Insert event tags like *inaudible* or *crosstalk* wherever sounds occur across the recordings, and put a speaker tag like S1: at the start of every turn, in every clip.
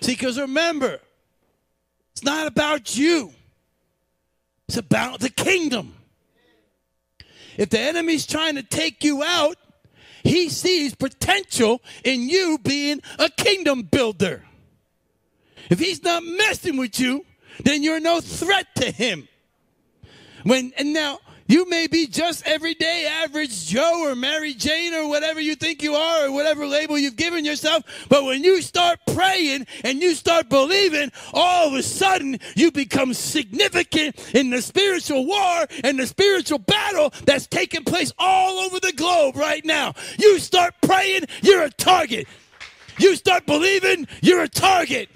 S1: See, because remember, it's not about you, it's about the kingdom. If the enemy's trying to take you out, he sees potential in you being a kingdom builder. If he's not messing with you, then you're no threat to him. When and now you may be just everyday average Joe or Mary Jane or whatever you think you are or whatever label you've given yourself. But when you start praying and you start believing, all of a sudden you become significant in the spiritual war and the spiritual battle that's taking place all over the globe right now. You start praying, you're a target. You start believing, you're a target.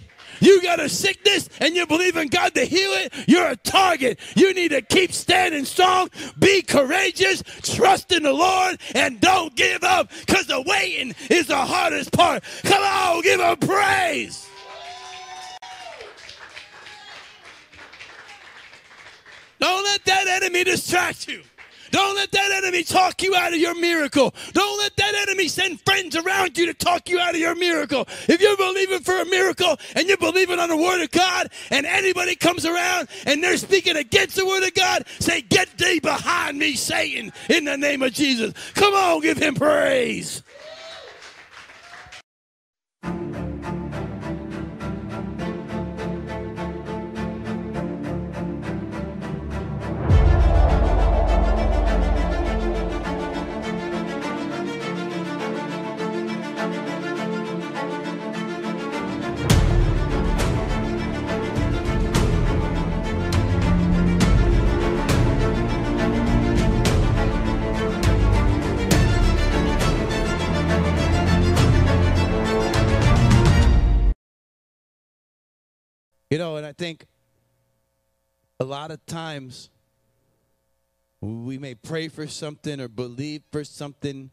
S1: You got a sickness and you believe in God to heal it, you're a target. You need to keep standing strong, be courageous, trust in the Lord, and don't give up because the waiting is the hardest part. Come on, give him praise. Don't let that enemy distract you. Don't let that enemy talk you out of your miracle. Don't let that enemy send friends around you to talk you out of your miracle. If you're believing for a miracle and you're believing on the word of God and anybody comes around and they're speaking against the word of God, say, Get thee behind me, Satan, in the name of Jesus. Come on, give him praise. You know, and I think a lot of times we may pray for something or believe for something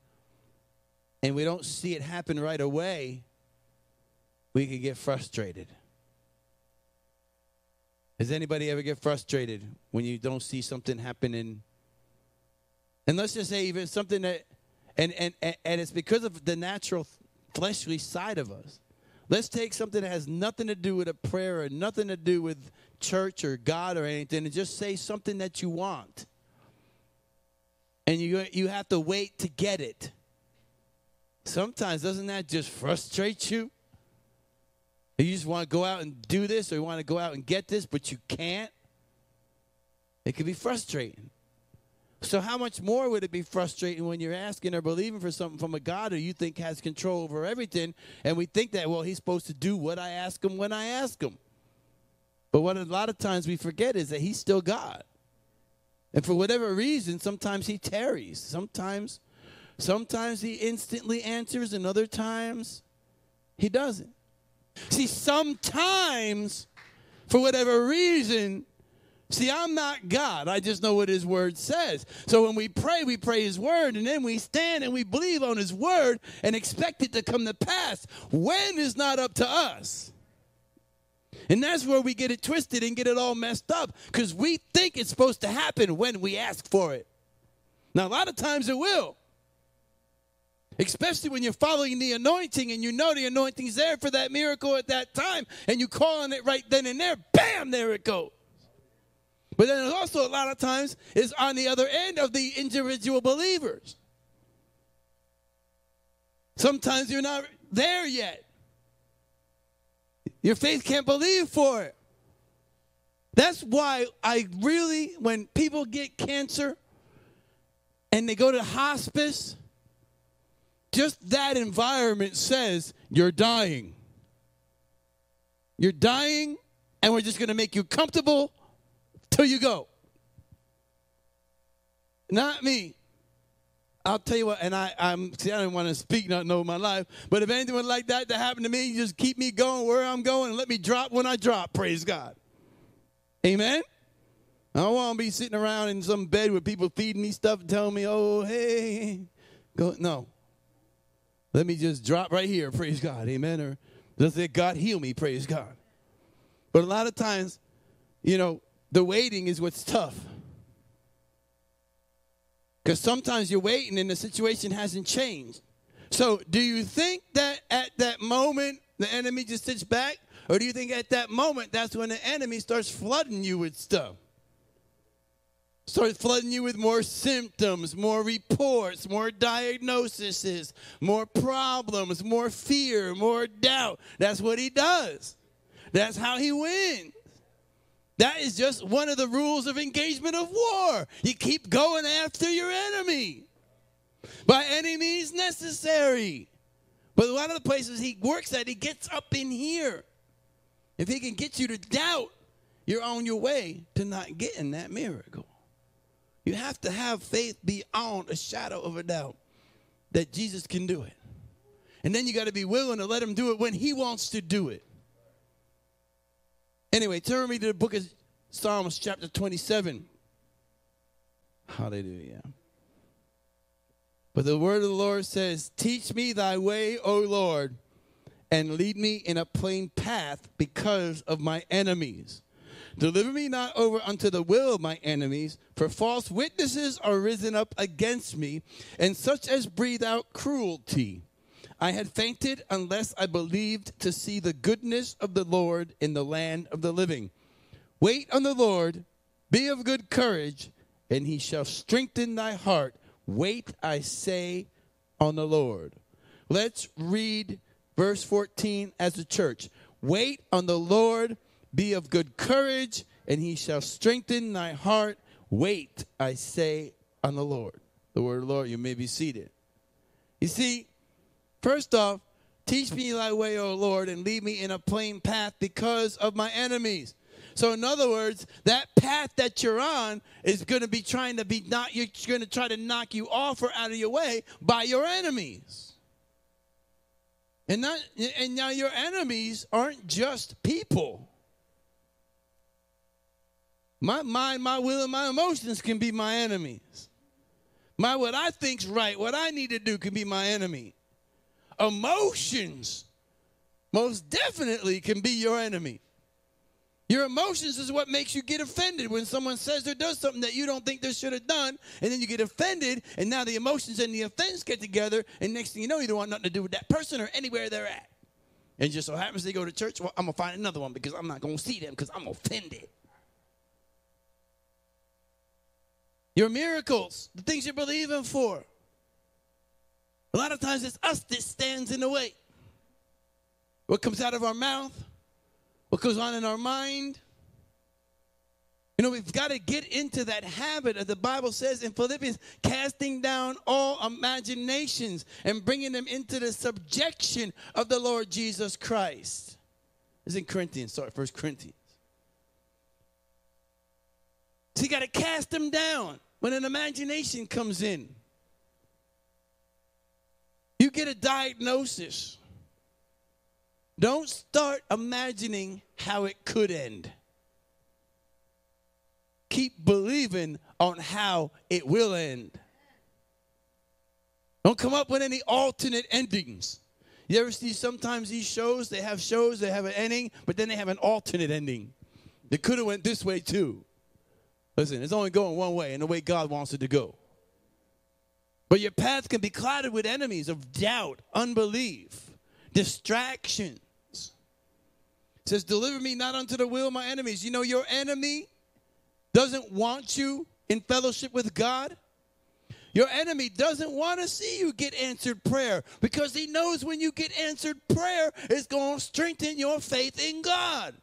S1: and we don't see it happen right away, we can get frustrated. Does anybody ever get frustrated when you don't see something happening? And let's just say even something that and and and it's because of the natural fleshly side of us. Let's take something that has nothing to do with a prayer or nothing to do with church or God or anything and just say something that you want. And you, you have to wait to get it. Sometimes, doesn't that just frustrate you? You just want to go out and do this or you want to go out and get this, but you can't. It can be frustrating. So, how much more would it be frustrating when you're asking or believing for something from a God who you think has control over everything, and we think that, well, he's supposed to do what I ask him when I ask him. But what a lot of times we forget is that he's still God. And for whatever reason, sometimes he tarries. Sometimes, sometimes he instantly answers, and other times he doesn't. See, sometimes, for whatever reason, See, I'm not God. I just know what His Word says. So when we pray, we pray His Word, and then we stand and we believe on His Word and expect it to come to pass. When is not up to us. And that's where we get it twisted and get it all messed up because we think it's supposed to happen when we ask for it. Now, a lot of times it will. Especially when you're following the anointing and you know the anointing's there for that miracle at that time and you call on it right then and there, bam, there it goes. But then also a lot of times is on the other end of the individual believers. Sometimes you're not there yet. Your faith can't believe for it. That's why I really, when people get cancer and they go to hospice, just that environment says you're dying. You're dying, and we're just going to make you comfortable till you go. Not me. I'll tell you what, and I, I'm see, I don't want to speak, nothing know my life, but if anything like that to happen to me, just keep me going where I'm going and let me drop when I drop. Praise God. Amen. I don't want to be sitting around in some bed with people feeding me stuff and telling me, "Oh, hey, go." No. Let me just drop right here. Praise God. Amen. Or just let God heal me. Praise God. But a lot of times, you know, the waiting is what's tough. Because sometimes you're waiting and the situation hasn't changed. So, do you think that at that moment the enemy just sits back? Or do you think at that moment that's when the enemy starts flooding you with stuff? Starts flooding you with more symptoms, more reports, more diagnoses, more problems, more fear, more doubt. That's what he does. That's how he wins. That is just one of the rules of engagement of war. You keep going after your enemy by any means necessary. But a lot of the places he works at, he gets up in here. If he can get you to doubt, you're on your way to not getting that miracle. You have to have faith beyond a shadow of a doubt that Jesus can do it. And then you got to be willing to let him do it when he wants to do it. Anyway, turn me to the book of Psalms, chapter 27. Hallelujah. But the word of the Lord says, Teach me thy way, O Lord, and lead me in a plain path because of my enemies. Deliver me not over unto the will of my enemies, for false witnesses are risen up against me, and such as breathe out cruelty. I had fainted unless I believed to see the goodness of the Lord in the land of the living. Wait on the Lord, be of good courage, and he shall strengthen thy heart. Wait, I say, on the Lord. Let's read verse 14 as a church. Wait on the Lord, be of good courage, and he shall strengthen thy heart. Wait, I say, on the Lord. The word of the Lord, you may be seated. You see, first off, teach me thy way, O Lord, and lead me in a plain path because of my enemies. So, in other words, that path that you're on is going to be trying to be not, you're going to try to knock you off or out of your way by your enemies. And, not, and now your enemies aren't just people. My mind, my will, and my emotions can be my enemies. My what I think's right, what I need to do can be my enemy. Emotions most definitely can be your enemy. Your emotions is what makes you get offended when someone says or does something that you don't think they should have done, and then you get offended, and now the emotions and the offense get together, and next thing you know, you don't want nothing to do with that person or anywhere they're at. And just so happens they go to church, well, I'm gonna find another one because I'm not gonna see them because I'm offended. Your miracles, the things you're believing for. A lot of times it's us that stands in the way. What comes out of our mouth, what goes on in our mind. You know, we've got to get into that habit, as the Bible says in Philippians, casting down all imaginations and bringing them into the subjection of the Lord Jesus Christ. It's in Corinthians, sorry, First Corinthians. So you got to cast them down when an imagination comes in. You get a diagnosis. Don't start imagining how it could end. Keep believing on how it will end. Don't come up with any alternate endings. You ever see sometimes these shows, they have shows, they have an ending, but then they have an alternate ending. It could have went this way too. Listen, it's only going one way and the way God wants it to go. But your path can be clouded with enemies of doubt, unbelief, distraction says, Deliver me not unto the will of my enemies. You know, your enemy doesn't want you in fellowship with God. Your enemy doesn't want to see you get answered prayer because he knows when you get answered prayer, it's going to strengthen your faith in God.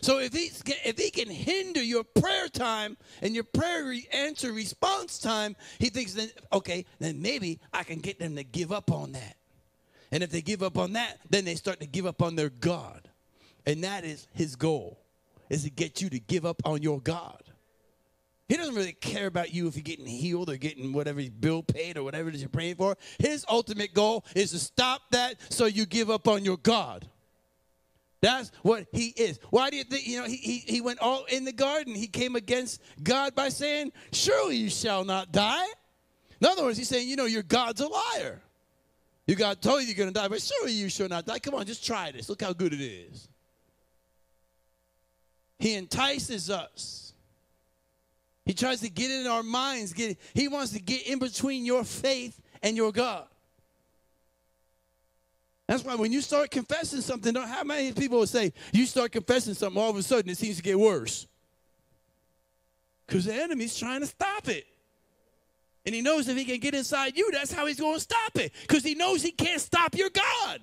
S1: So if he, if he can hinder your prayer time and your prayer answer response time, he thinks then, okay, then maybe I can get them to give up on that. And if they give up on that, then they start to give up on their God. And that is his goal, is to get you to give up on your God. He doesn't really care about you if you're getting healed or getting whatever bill paid or whatever it is you're praying for. His ultimate goal is to stop that so you give up on your God. That's what he is. Why do you think, you know, he, he, he went all in the garden. He came against God by saying, Surely you shall not die. In other words, he's saying, You know, your God's a liar. You God told you you're going to die, but surely you shall not die. Come on, just try this. Look how good it is. He entices us. He tries to get in our minds. Get, he wants to get in between your faith and your God. That's why when you start confessing something, don't how many people will say you start confessing something, all of a sudden it seems to get worse. Because the enemy's trying to stop it. And he knows if he can get inside you, that's how he's going to stop it. Because he knows he can't stop your God.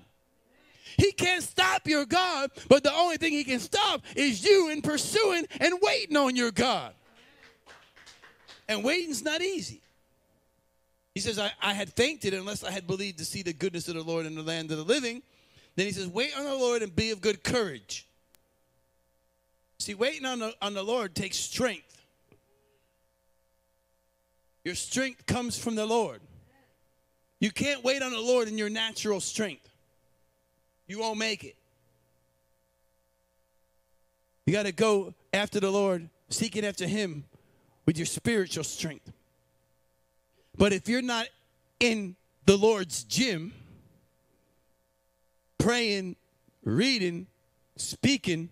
S1: He can't stop your God, but the only thing he can stop is you in pursuing and waiting on your God. And waiting's not easy. He says, I, I had fainted unless I had believed to see the goodness of the Lord in the land of the living. Then he says, Wait on the Lord and be of good courage. See, waiting on the, on the Lord takes strength. Your strength comes from the Lord. You can't wait on the Lord in your natural strength, you won't make it. You got to go after the Lord, seeking after Him with your spiritual strength. But if you're not in the Lord's gym, praying, reading, speaking,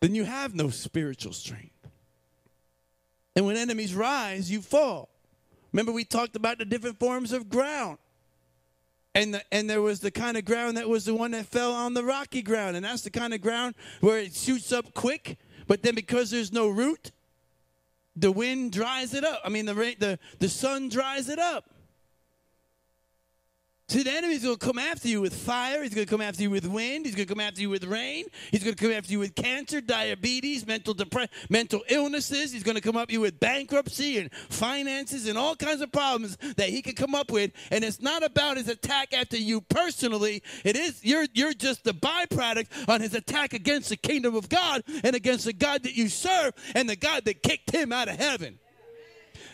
S1: then you have no spiritual strength. And when enemies rise, you fall. Remember, we talked about the different forms of ground. And, the, and there was the kind of ground that was the one that fell on the rocky ground. And that's the kind of ground where it shoots up quick, but then because there's no root, the wind dries it up. I mean, the, rain, the, the sun dries it up. See, the enemy's going to come after you with fire. He's going to come after you with wind. He's going to come after you with rain. He's going to come after you with cancer, diabetes, mental depre- mental illnesses. He's going to come up you with bankruptcy and finances and all kinds of problems that he can come up with. And it's not about his attack after you personally. It is you're you're just the byproduct on his attack against the kingdom of God and against the God that you serve and the God that kicked him out of heaven.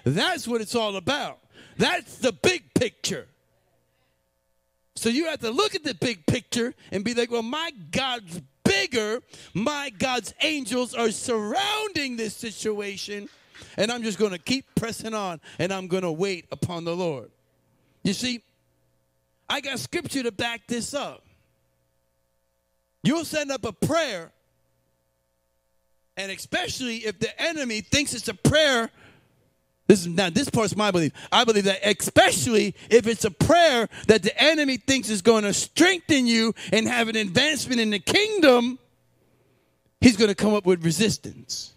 S1: That's what it's all about. That's the big picture. So you have to look at the big picture and be like, well, my God's bigger. My God's angels are surrounding this situation. And I'm just going to keep pressing on and I'm going to wait upon the Lord. You see, I got scripture to back this up. You'll send up a prayer, and especially if the enemy thinks it's a prayer this is now this part's my belief. I believe that especially if it's a prayer that the enemy thinks is going to strengthen you and have an advancement in the kingdom, he's going to come up with resistance.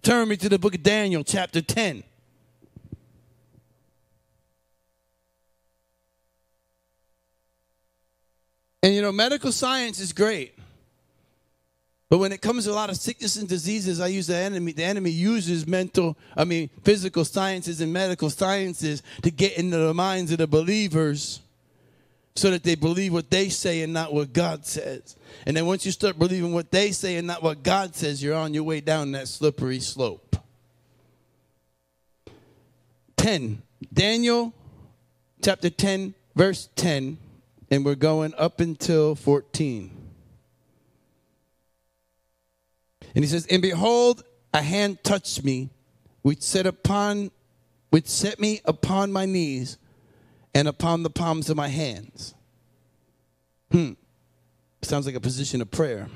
S1: Turn me to the book of Daniel, chapter 10. And you know, medical science is great. But when it comes to a lot of sickness and diseases, I use the enemy. The enemy uses mental, I mean, physical sciences and medical sciences to get into the minds of the believers so that they believe what they say and not what God says. And then once you start believing what they say and not what God says, you're on your way down that slippery slope. 10. Daniel chapter 10, verse 10, and we're going up until 14. And he says, And behold, a hand touched me, which set upon which set me upon my knees and upon the palms of my hands. Hmm. Sounds like a position of prayer.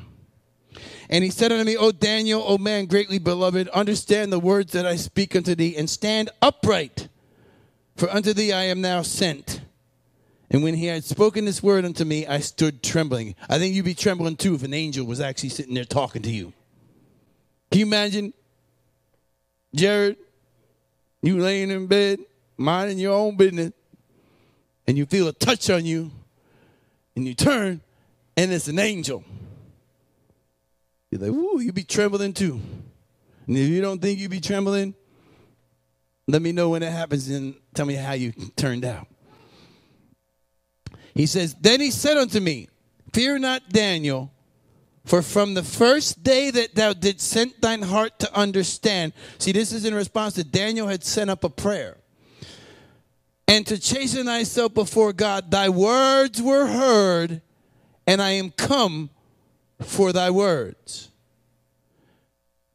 S1: And he said unto me, O Daniel, O man greatly beloved, understand the words that I speak unto thee, and stand upright, for unto thee I am now sent. And when he had spoken this word unto me, I stood trembling. I think you'd be trembling too if an angel was actually sitting there talking to you. Can you imagine, Jared, you laying in bed, minding your own business, and you feel a touch on you, and you turn, and it's an angel. You're like, ooh, you be trembling too. And if you don't think you be trembling, let me know when it happens and tell me how you turned out. He says, Then he said unto me, Fear not, Daniel, for from the first day that thou didst set thine heart to understand, see, this is in response to Daniel had sent up a prayer. And to chasten thyself before God, thy words were heard, and I am come for thy words.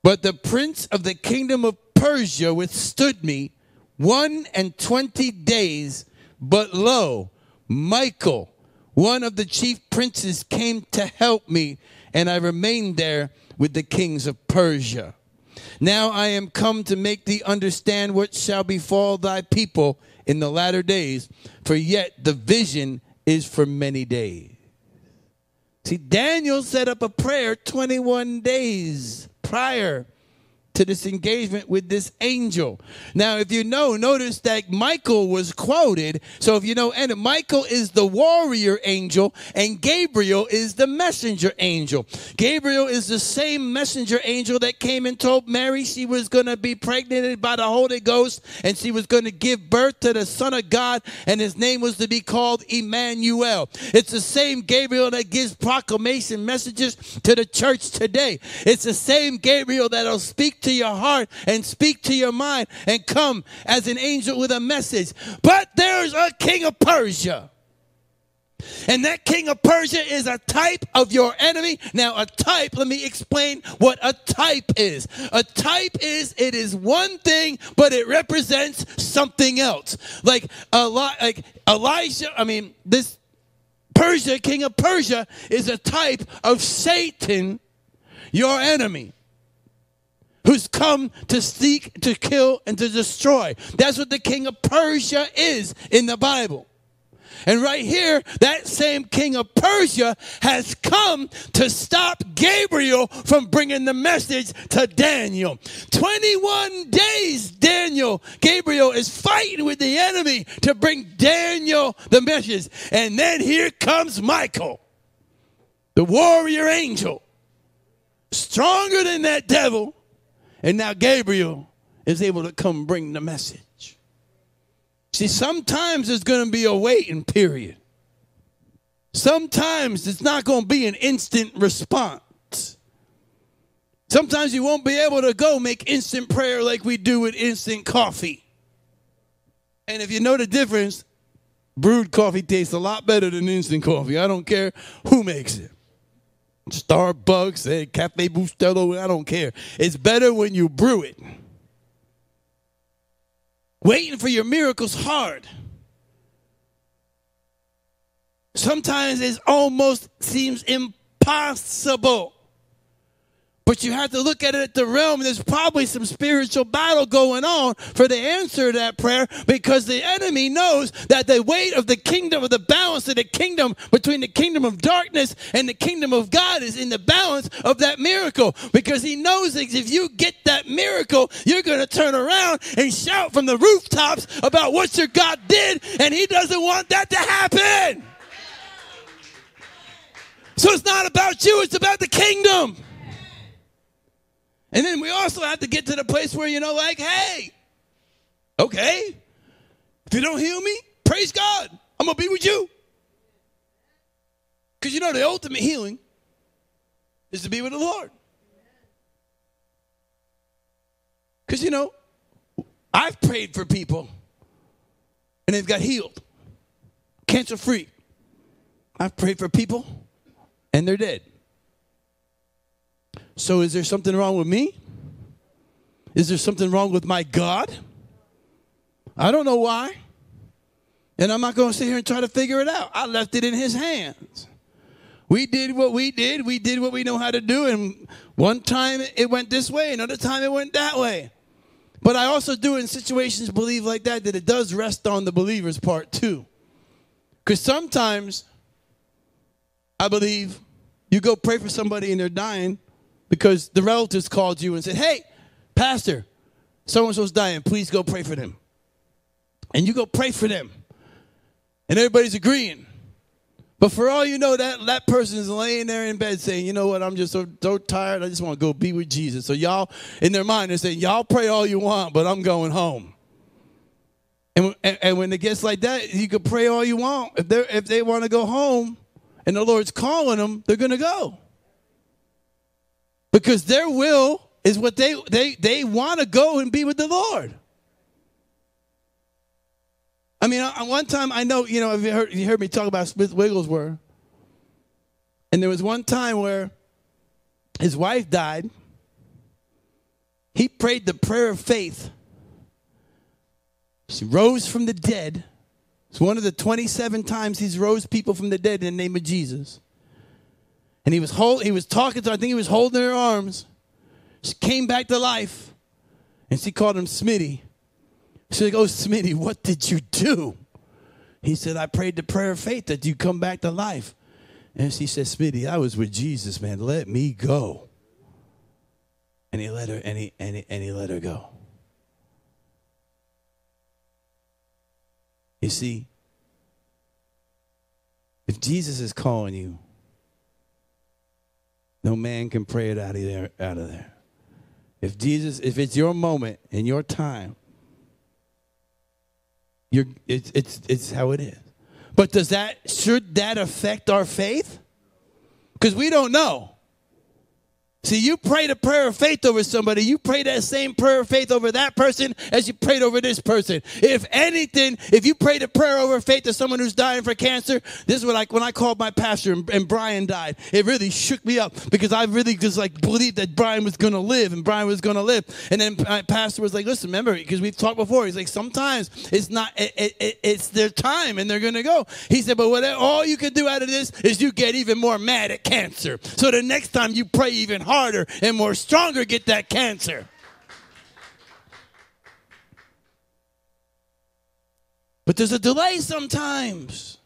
S1: But the prince of the kingdom of Persia withstood me one and twenty days, but lo, Michael, one of the chief princes, came to help me and I remained there with the kings of Persia. Now I am come to make thee understand what shall befall thy people in the latter days, for yet the vision is for many days. See, Daniel set up a prayer 21 days prior to this engagement with this angel. Now, if you know, notice that Michael was quoted. So if you know, and Michael is the warrior angel, and Gabriel is the messenger angel. Gabriel is the same messenger angel that came and told Mary she was going to be pregnant by the Holy Ghost, and she was going to give birth to the Son of God, and his name was to be called Emmanuel. It's the same Gabriel that gives proclamation messages to the church today. It's the same Gabriel that'll speak to your heart and speak to your mind and come as an angel with a message. But there's a king of Persia. And that king of Persia is a type of your enemy. Now, a type, let me explain what a type is. A type is it is one thing, but it represents something else. Like a lot like Elijah, I mean, this Persia, king of Persia, is a type of Satan, your enemy who's come to seek, to kill, and to destroy. That's what the king of Persia is in the Bible. And right here, that same king of Persia has come to stop Gabriel from bringing the message to Daniel. 21 days, Daniel, Gabriel is fighting with the enemy to bring Daniel the message. And then here comes Michael, the warrior angel, stronger than that devil and now Gabriel is able to come bring the message. See, sometimes there's going to be a waiting period. Sometimes it's not going to be an instant response. Sometimes you won't be able to go make instant prayer like we do with instant coffee. And if you know the difference, brewed coffee tastes a lot better than instant coffee. I don't care who makes it. Starbucks, and Cafe Bustelo, I don't care. It's better when you brew it. Waiting for your miracles hard. Sometimes it almost seems impossible. But you have to look at it at the realm. There's probably some spiritual battle going on for the answer to that prayer because the enemy knows that the weight of the kingdom, of the balance of the kingdom between the kingdom of darkness and the kingdom of God is in the balance of that miracle. Because he knows that if you get that miracle, you're going to turn around and shout from the rooftops about what your God did, and he doesn't want that to happen. So it's not about you, it's about the kingdom. And then we also have to get to the place where, you know, like, hey, okay, if you don't heal me, praise God. I'm going to be with you. Because you know, the ultimate healing is to be with the Lord. Because, you know, I've prayed for people and they've got healed, cancer free. I've prayed for people and they're dead. So, is there something wrong with me? Is there something wrong with my God? I don't know why. And I'm not going to sit here and try to figure it out. I left it in his hands. We did what we did. We did what we know how to do. And one time it went this way, another time it went that way. But I also do in situations believe like that that it does rest on the believer's part too. Because sometimes I believe you go pray for somebody and they're dying because the relatives called you and said, Hey, Pastor, so and so's dying. Please go pray for them. And you go pray for them. And everybody's agreeing. But for all you know, that, that person is laying there in bed saying, you know what, I'm just so, so tired. I just want to go be with Jesus. So y'all, in their mind, they're saying, y'all pray all you want, but I'm going home. And, and, and when it gets like that, you can pray all you want. If, they if they want to go home and the Lord's calling them, they're going to go because their will is what they they they want to go and be with the Lord. I mean, uh, one time I know, you know, if you heard, you heard me talk about Smith Wigglesworth, and there was one time where his wife died. He prayed the prayer of faith. She rose from the dead. It's one of the 27 times he's rose people from the dead in the name of Jesus. And he was hold, he was talking to her, I think he was holding her arms. She came back to life. And she called him Smitty. She's like, Oh, Smitty, what did you do? He said, I prayed the prayer of faith that you come back to life. And she said, Smitty, I was with Jesus, man. Let me go. And he let her, and he, and he, and he let her go. You see, if Jesus is calling you, no man can pray it out of there. Out of there. If Jesus, if it's your moment and your time, you're, it's, it's, it's how it is. But does that, should that affect our faith? Because we don't know. See, you prayed a prayer of faith over somebody. You pray that same prayer of faith over that person as you prayed over this person. If anything, if you prayed a prayer over faith to someone who's dying for cancer, this is what I, when I called my pastor and, and Brian died, it really shook me up because I really just like believed that Brian was going to live and Brian was going to live. And then my pastor was like, listen, remember, because we've talked before, he's like, sometimes it's not, it, it, it's their time and they're going to go. He said, but what, all you can do out of this is you get even more mad at cancer. So the next time you pray even harder, harder and more stronger get that cancer. But there's a delay sometimes.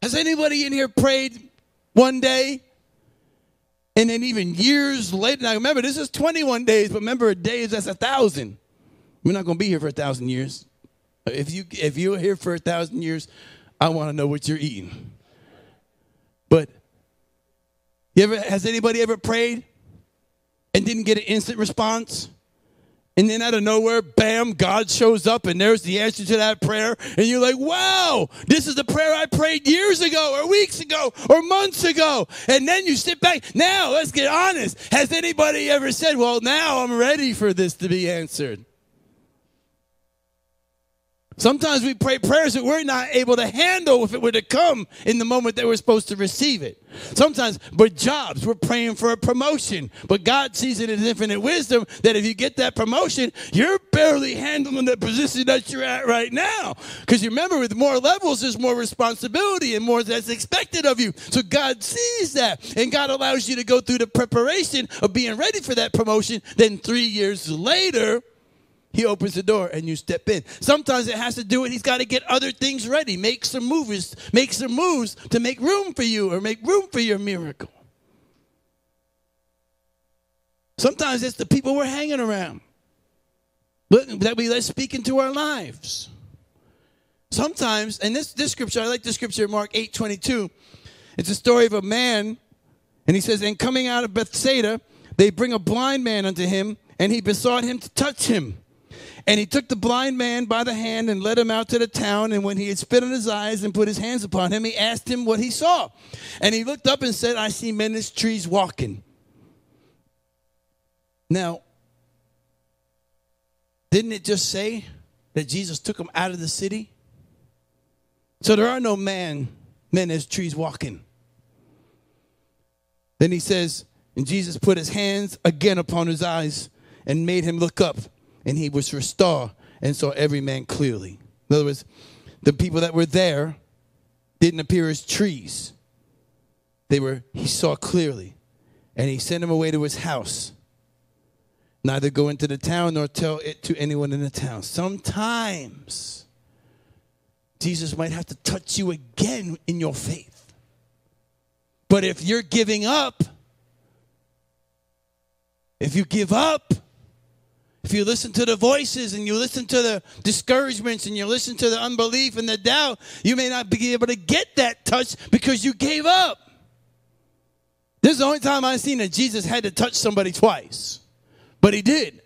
S1: Has anybody in here prayed one day and then even years later? Now remember, this is 21 days, but remember, a day is that's a thousand. We're not to be here for a thousand years. If you if you're here for a thousand years, I want to know what you're eating. You ever, has anybody ever prayed and didn't get an instant response? And then out of nowhere, bam, God shows up and there's the answer to that prayer. And you're like, wow, this is the prayer I prayed years ago or weeks ago or months ago. And then you sit back. Now, let's get honest. Has anybody ever said, well, now I'm ready for this to be answered? Sometimes we pray prayers that we're not able to handle if it were to come in the moment that we're supposed to receive it. Sometimes with jobs, we're praying for a promotion, but God sees it in infinite wisdom that if you get that promotion, you're barely handling the position that you're at right now. Because you remember, with more levels, there's more responsibility and more that's expected of you. So God sees that, and God allows you to go through the preparation of being ready for that promotion. Then three years later, he opens the door and you step in. Sometimes it has to do with he's got to get other things ready, make some moves, make some moves to make room for you or make room for your miracle. Sometimes it's the people we're hanging around that we let speak into our lives. Sometimes, and this, this scripture, I like this scripture, Mark 8 22. It's a story of a man, and he says, And coming out of Bethsaida, they bring a blind man unto him, and he besought him to touch him. And he took the blind man by the hand and led him out to the town. And when he had spit on his eyes and put his hands upon him, he asked him what he saw. And he looked up and said, I see men as trees walking. Now, didn't it just say that Jesus took him out of the city? So there are no man, men as trees walking. Then he says, and Jesus put his hands again upon his eyes and made him look up and he was restored and saw every man clearly. In other words, the people that were there didn't appear as trees. They were, he saw clearly. And he sent him away to his house. Neither go into the town nor tell it to anyone in the town. Sometimes Jesus might have to touch you again in your faith. But if you're giving up, if you give up, if you listen to the voices and you listen to the discouragements and you listen to the unbelief and the doubt, you may not be able to get that touch because you gave up. This is the only time I've seen that Jesus had to touch somebody twice, but he did.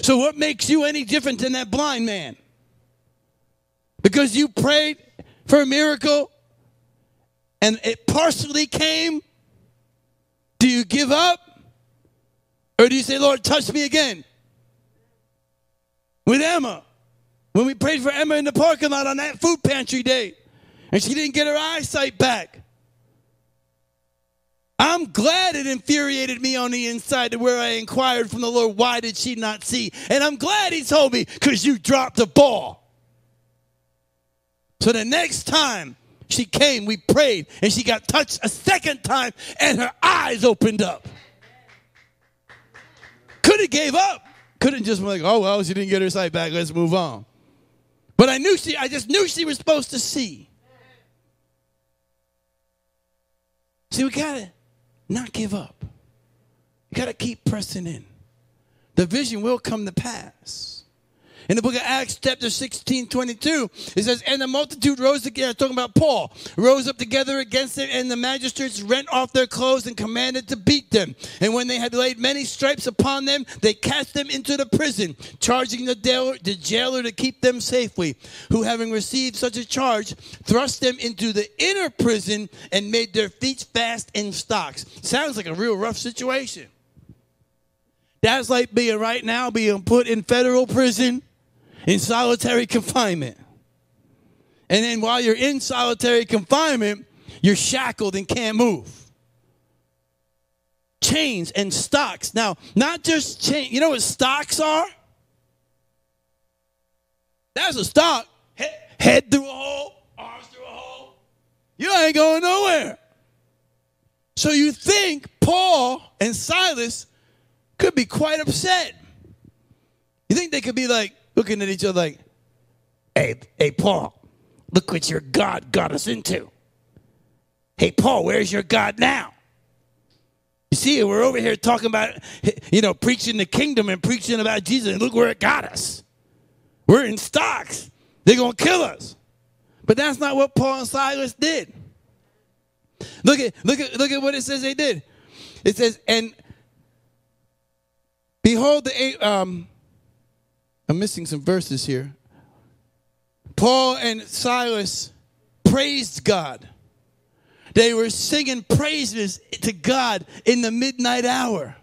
S1: So, what makes you any different than that blind man? Because you prayed for a miracle and it partially came? Do you give up? Or do you say, Lord, touch me again? With Emma when we prayed for Emma in the parking lot on that food pantry day and she didn't get her eyesight back. I'm glad it infuriated me on the inside to where I inquired from the Lord, why did she not see? And I'm glad he told me, because you dropped the ball. So the next time she came, we prayed, and she got touched a second time, and her eyes opened up. Could have gave up. Couldn't just be like, oh, well, she didn't get her sight back. Let's move on. But I knew she, I just knew she was supposed to see. See, we gotta not give up. You gotta keep pressing in. The vision will come to pass. In the book of Acts, chapter 16, 22, it says, And the multitude rose together, talking about Paul, rose up together against him, and the magistrates rent off their clothes and commanded to beat them. And when they had laid many stripes upon them, they cast them into the prison, charging the the jailer to keep them safely, who, having received such a charge, thrust them into the inner prison and made their feet fast in stocks. Sounds like a real rough situation. That's like being right now being put in federal prison in solitary confinement. And then while you're in solitary confinement, you're shackled and can't move. Chains and stocks. Now, not just chain. You know what stocks are? That's a stock. Head, head through a hole, arms through a hole. You ain't going nowhere. So you think Paul and Silas could be quite upset. You think they could be like, looking at each other like, hey, hey, Paul, look what your God got us into. Hey, Paul, where's your God now? You see, we're over here talking about, you know, preaching the kingdom and preaching about Jesus, and look where it got us. We're in stocks. They're going to kill us. But that's not what Paul and Silas did. Look at, look at, look at what it says they did. It says, and behold, the, um, I'm missing some verses here. Paul and Silas praised God. They were singing praises to God in the midnight hour.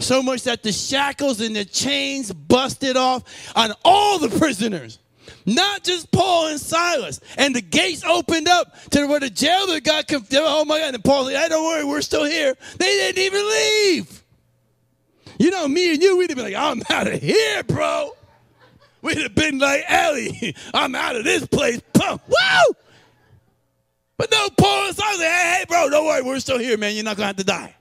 S1: So much that the shackles and the chains busted off on all the prisoners, not just Paul and Silas. And the gates opened up to where the jailer got confused. Oh my God. And Paul said, hey, don't worry, we're still here. They didn't even leave. You know, me and you, we'd have been like, I'm out of here, bro. We'd have been like, Ellie, *laughs* I'm out of this place. Woo! But no, Paul and Silas, hey, hey, bro, don't worry, we're still here, man. You're not going to have to die.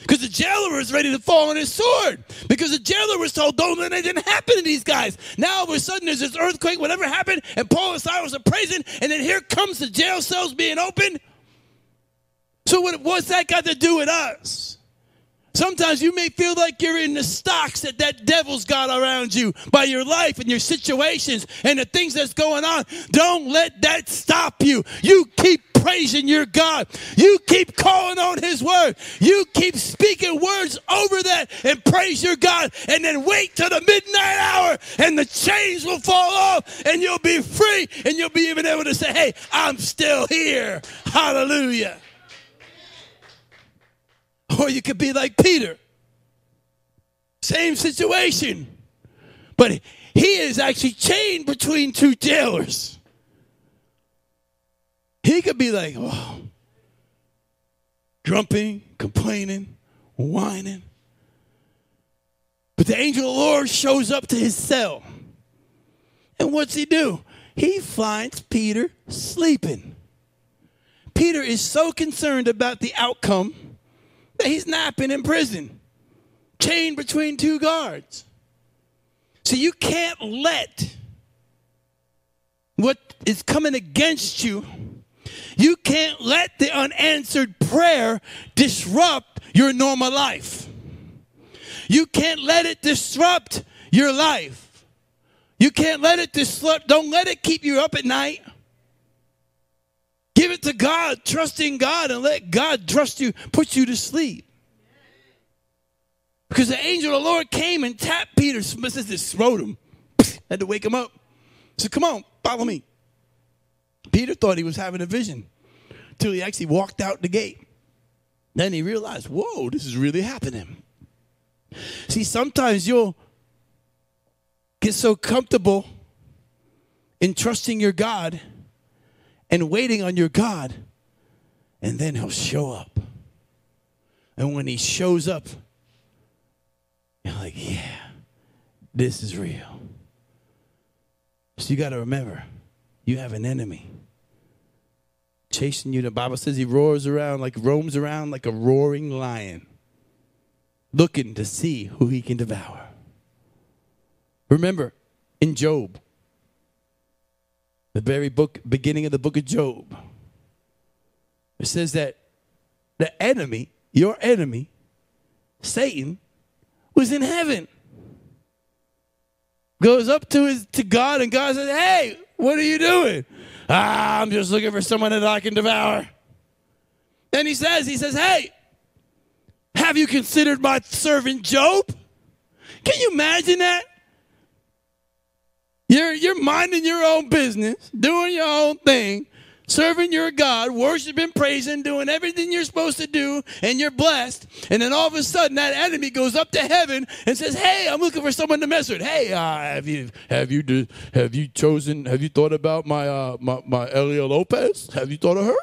S1: Because the jailer was ready to fall on his sword. Because the jailer was told, don't let anything happen to these guys. Now all of a sudden there's this earthquake, whatever happened, and Paul and Silas are praising, and then here comes the jail cells being opened. So what, what's that got to do with us? Sometimes you may feel like you're in the stocks that that devil's got around you by your life and your situations and the things that's going on. Don't let that stop you. You keep praising your God. You keep calling on his word. You keep speaking words over that and praise your God and then wait till the midnight hour and the chains will fall off and you'll be free and you'll be even able to say, hey, I'm still here. Hallelujah. Or you could be like Peter. Same situation. But he is actually chained between two jailers. He could be like, oh, grumping, complaining, whining. But the angel of the Lord shows up to his cell. And what's he do? He finds Peter sleeping. Peter is so concerned about the outcome he's napping in prison, chained between two guards. So you can't let what is coming against you, you can't let the unanswered prayer disrupt your normal life. You can't let it disrupt your life. You can't let it disrupt, don't let it keep you up at night. Give it to God, trust in God, and let God trust you, put you to sleep. Because the angel of the Lord came and tapped Peter, says this, wrote him, *laughs* had to wake him up. Said, Come on, follow me. Peter thought he was having a vision until he actually walked out the gate. Then he realized, whoa, this is really happening. See, sometimes you'll get so comfortable in trusting your God and waiting on your God, and then He'll show up. And when He shows up, you're like, yeah, this is real. So you got to remember, you have an enemy chasing you. The Bible says he roars around like roams around like a roaring lion, looking to see who he can devour. Remember, in Job, the very book beginning of the book of Job. It says that the enemy, your enemy, Satan, was in heaven. Goes up to his to God and God says, Hey, what are you doing? Ah, I'm just looking for someone that I can devour. Then he says, he says, Hey, have you considered my servant Job? Can you imagine that? You're, you're minding your own business, doing your own thing, serving your God, worshiping, praising, doing everything you're supposed to do, and you're blessed. And then all of a sudden, that enemy goes up to heaven and says, "Hey, I'm looking for someone to mess with. Hey, uh, have you have you do, have you chosen? Have you thought about my uh, my my Elia Lopez? Have you thought of her?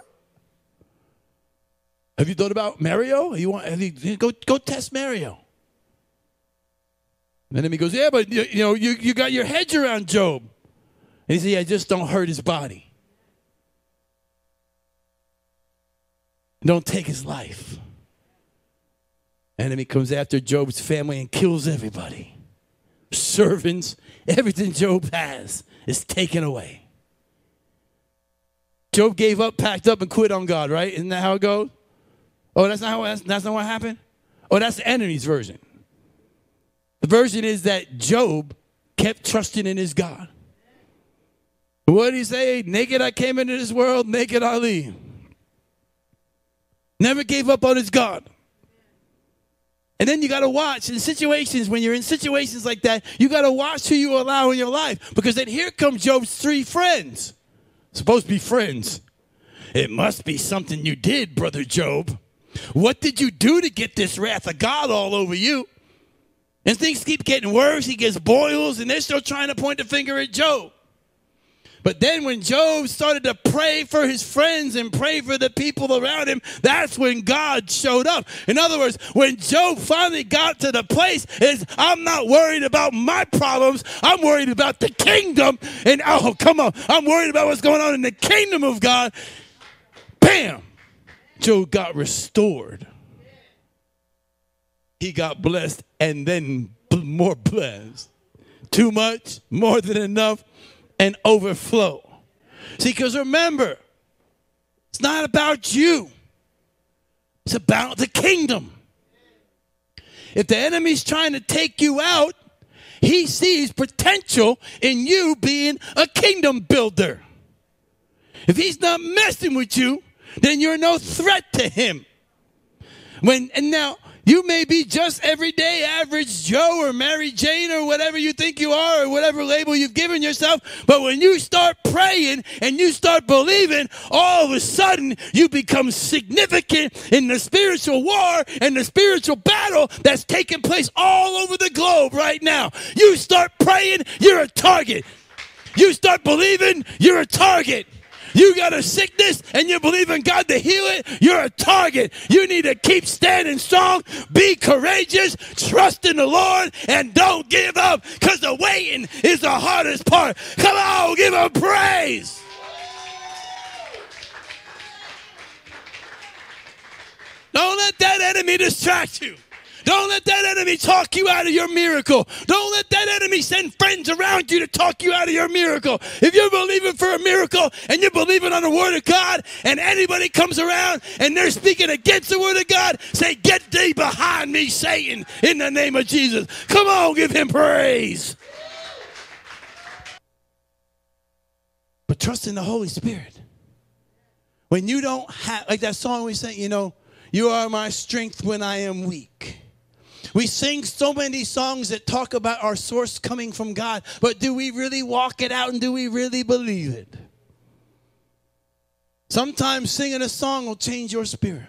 S1: Have you thought about Mario? You want? You go go test Mario?" And then he goes, Yeah, but you, you know, you, you got your hedge around Job. And he said, Yeah, just don't hurt his body. Don't take his life. Enemy comes after Job's family and kills everybody. Servants, everything Job has is taken away. Job gave up, packed up, and quit on God, right? Isn't that how it goes? Oh, that's not how that's, that's not what happened? Oh, that's the enemy's version. The version is that Job kept trusting in his God. What did he say? Naked I came into this world, naked I leave. Never gave up on his God. And then you got to watch in situations, when you're in situations like that, you got to watch who you allow in your life. Because then here comes Job's three friends. Supposed to be friends. It must be something you did, brother Job. What did you do to get this wrath of God all over you? And things keep getting worse. He gets boils, and they're still trying to point the finger at Job. But then when Job started to pray for his friends and pray for the people around him, that's when God showed up. In other words, when Job finally got to the place is I'm not worried about my problems. I'm worried about the kingdom. And oh, come on. I'm worried about what's going on in the kingdom of God. Bam. Job got restored he got blessed and then more blessed. Too much, more than enough, and overflow. See, because remember, it's not about you, it's about the kingdom. If the enemy's trying to take you out, he sees potential in you being a kingdom builder. If he's not messing with you, then you're no threat to him. When and now you may be just everyday average Joe or Mary Jane or whatever you think you are or whatever label you've given yourself. But when you start praying and you start believing, all of a sudden you become significant in the spiritual war and the spiritual battle that's taking place all over the globe right now. You start praying, you're a target. You start believing, you're a target. You got a sickness and you believe in God to heal it, you're a target. You need to keep standing strong, be courageous, trust in the Lord, and don't give up because the waiting is the hardest part. Come on, give him praise. Don't let that enemy distract you. Don't let that enemy talk you out of your miracle. Don't let that enemy send friends around you to talk you out of your miracle. If you're believing for a miracle and you're believing on the word of God and anybody comes around and they're speaking against the word of God, say, Get thee behind me, Satan, in the name of Jesus. Come on, give him praise. But trust in the Holy Spirit. When you don't have, like that song we sang, you know, you are my strength when I am weak. We sing so many songs that talk about our source coming from God, but do we really walk it out and do we really believe it? Sometimes singing a song will change your spirit.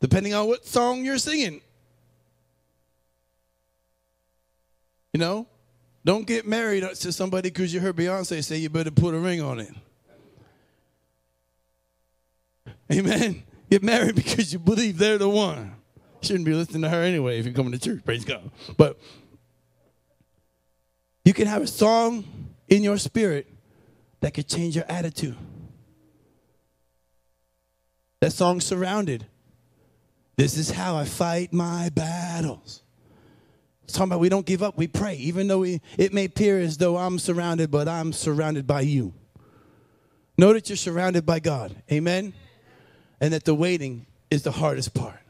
S1: Depending on what song you're singing. You know, don't get married to somebody because you heard Beyonce say you better put a ring on it. Amen. Get married *laughs* because you believe they're the one. shouldn't be listening to her anyway if you're coming to church. Praise God. But you can have a song in your spirit that could change your attitude. That song surrounded. This is how I fight my battles. It's talking about we don't give up, we pray, even though we, it may appear as though I'm surrounded, but I'm surrounded by you. Know that you're surrounded by God. Amen? And that the waiting is the hardest part.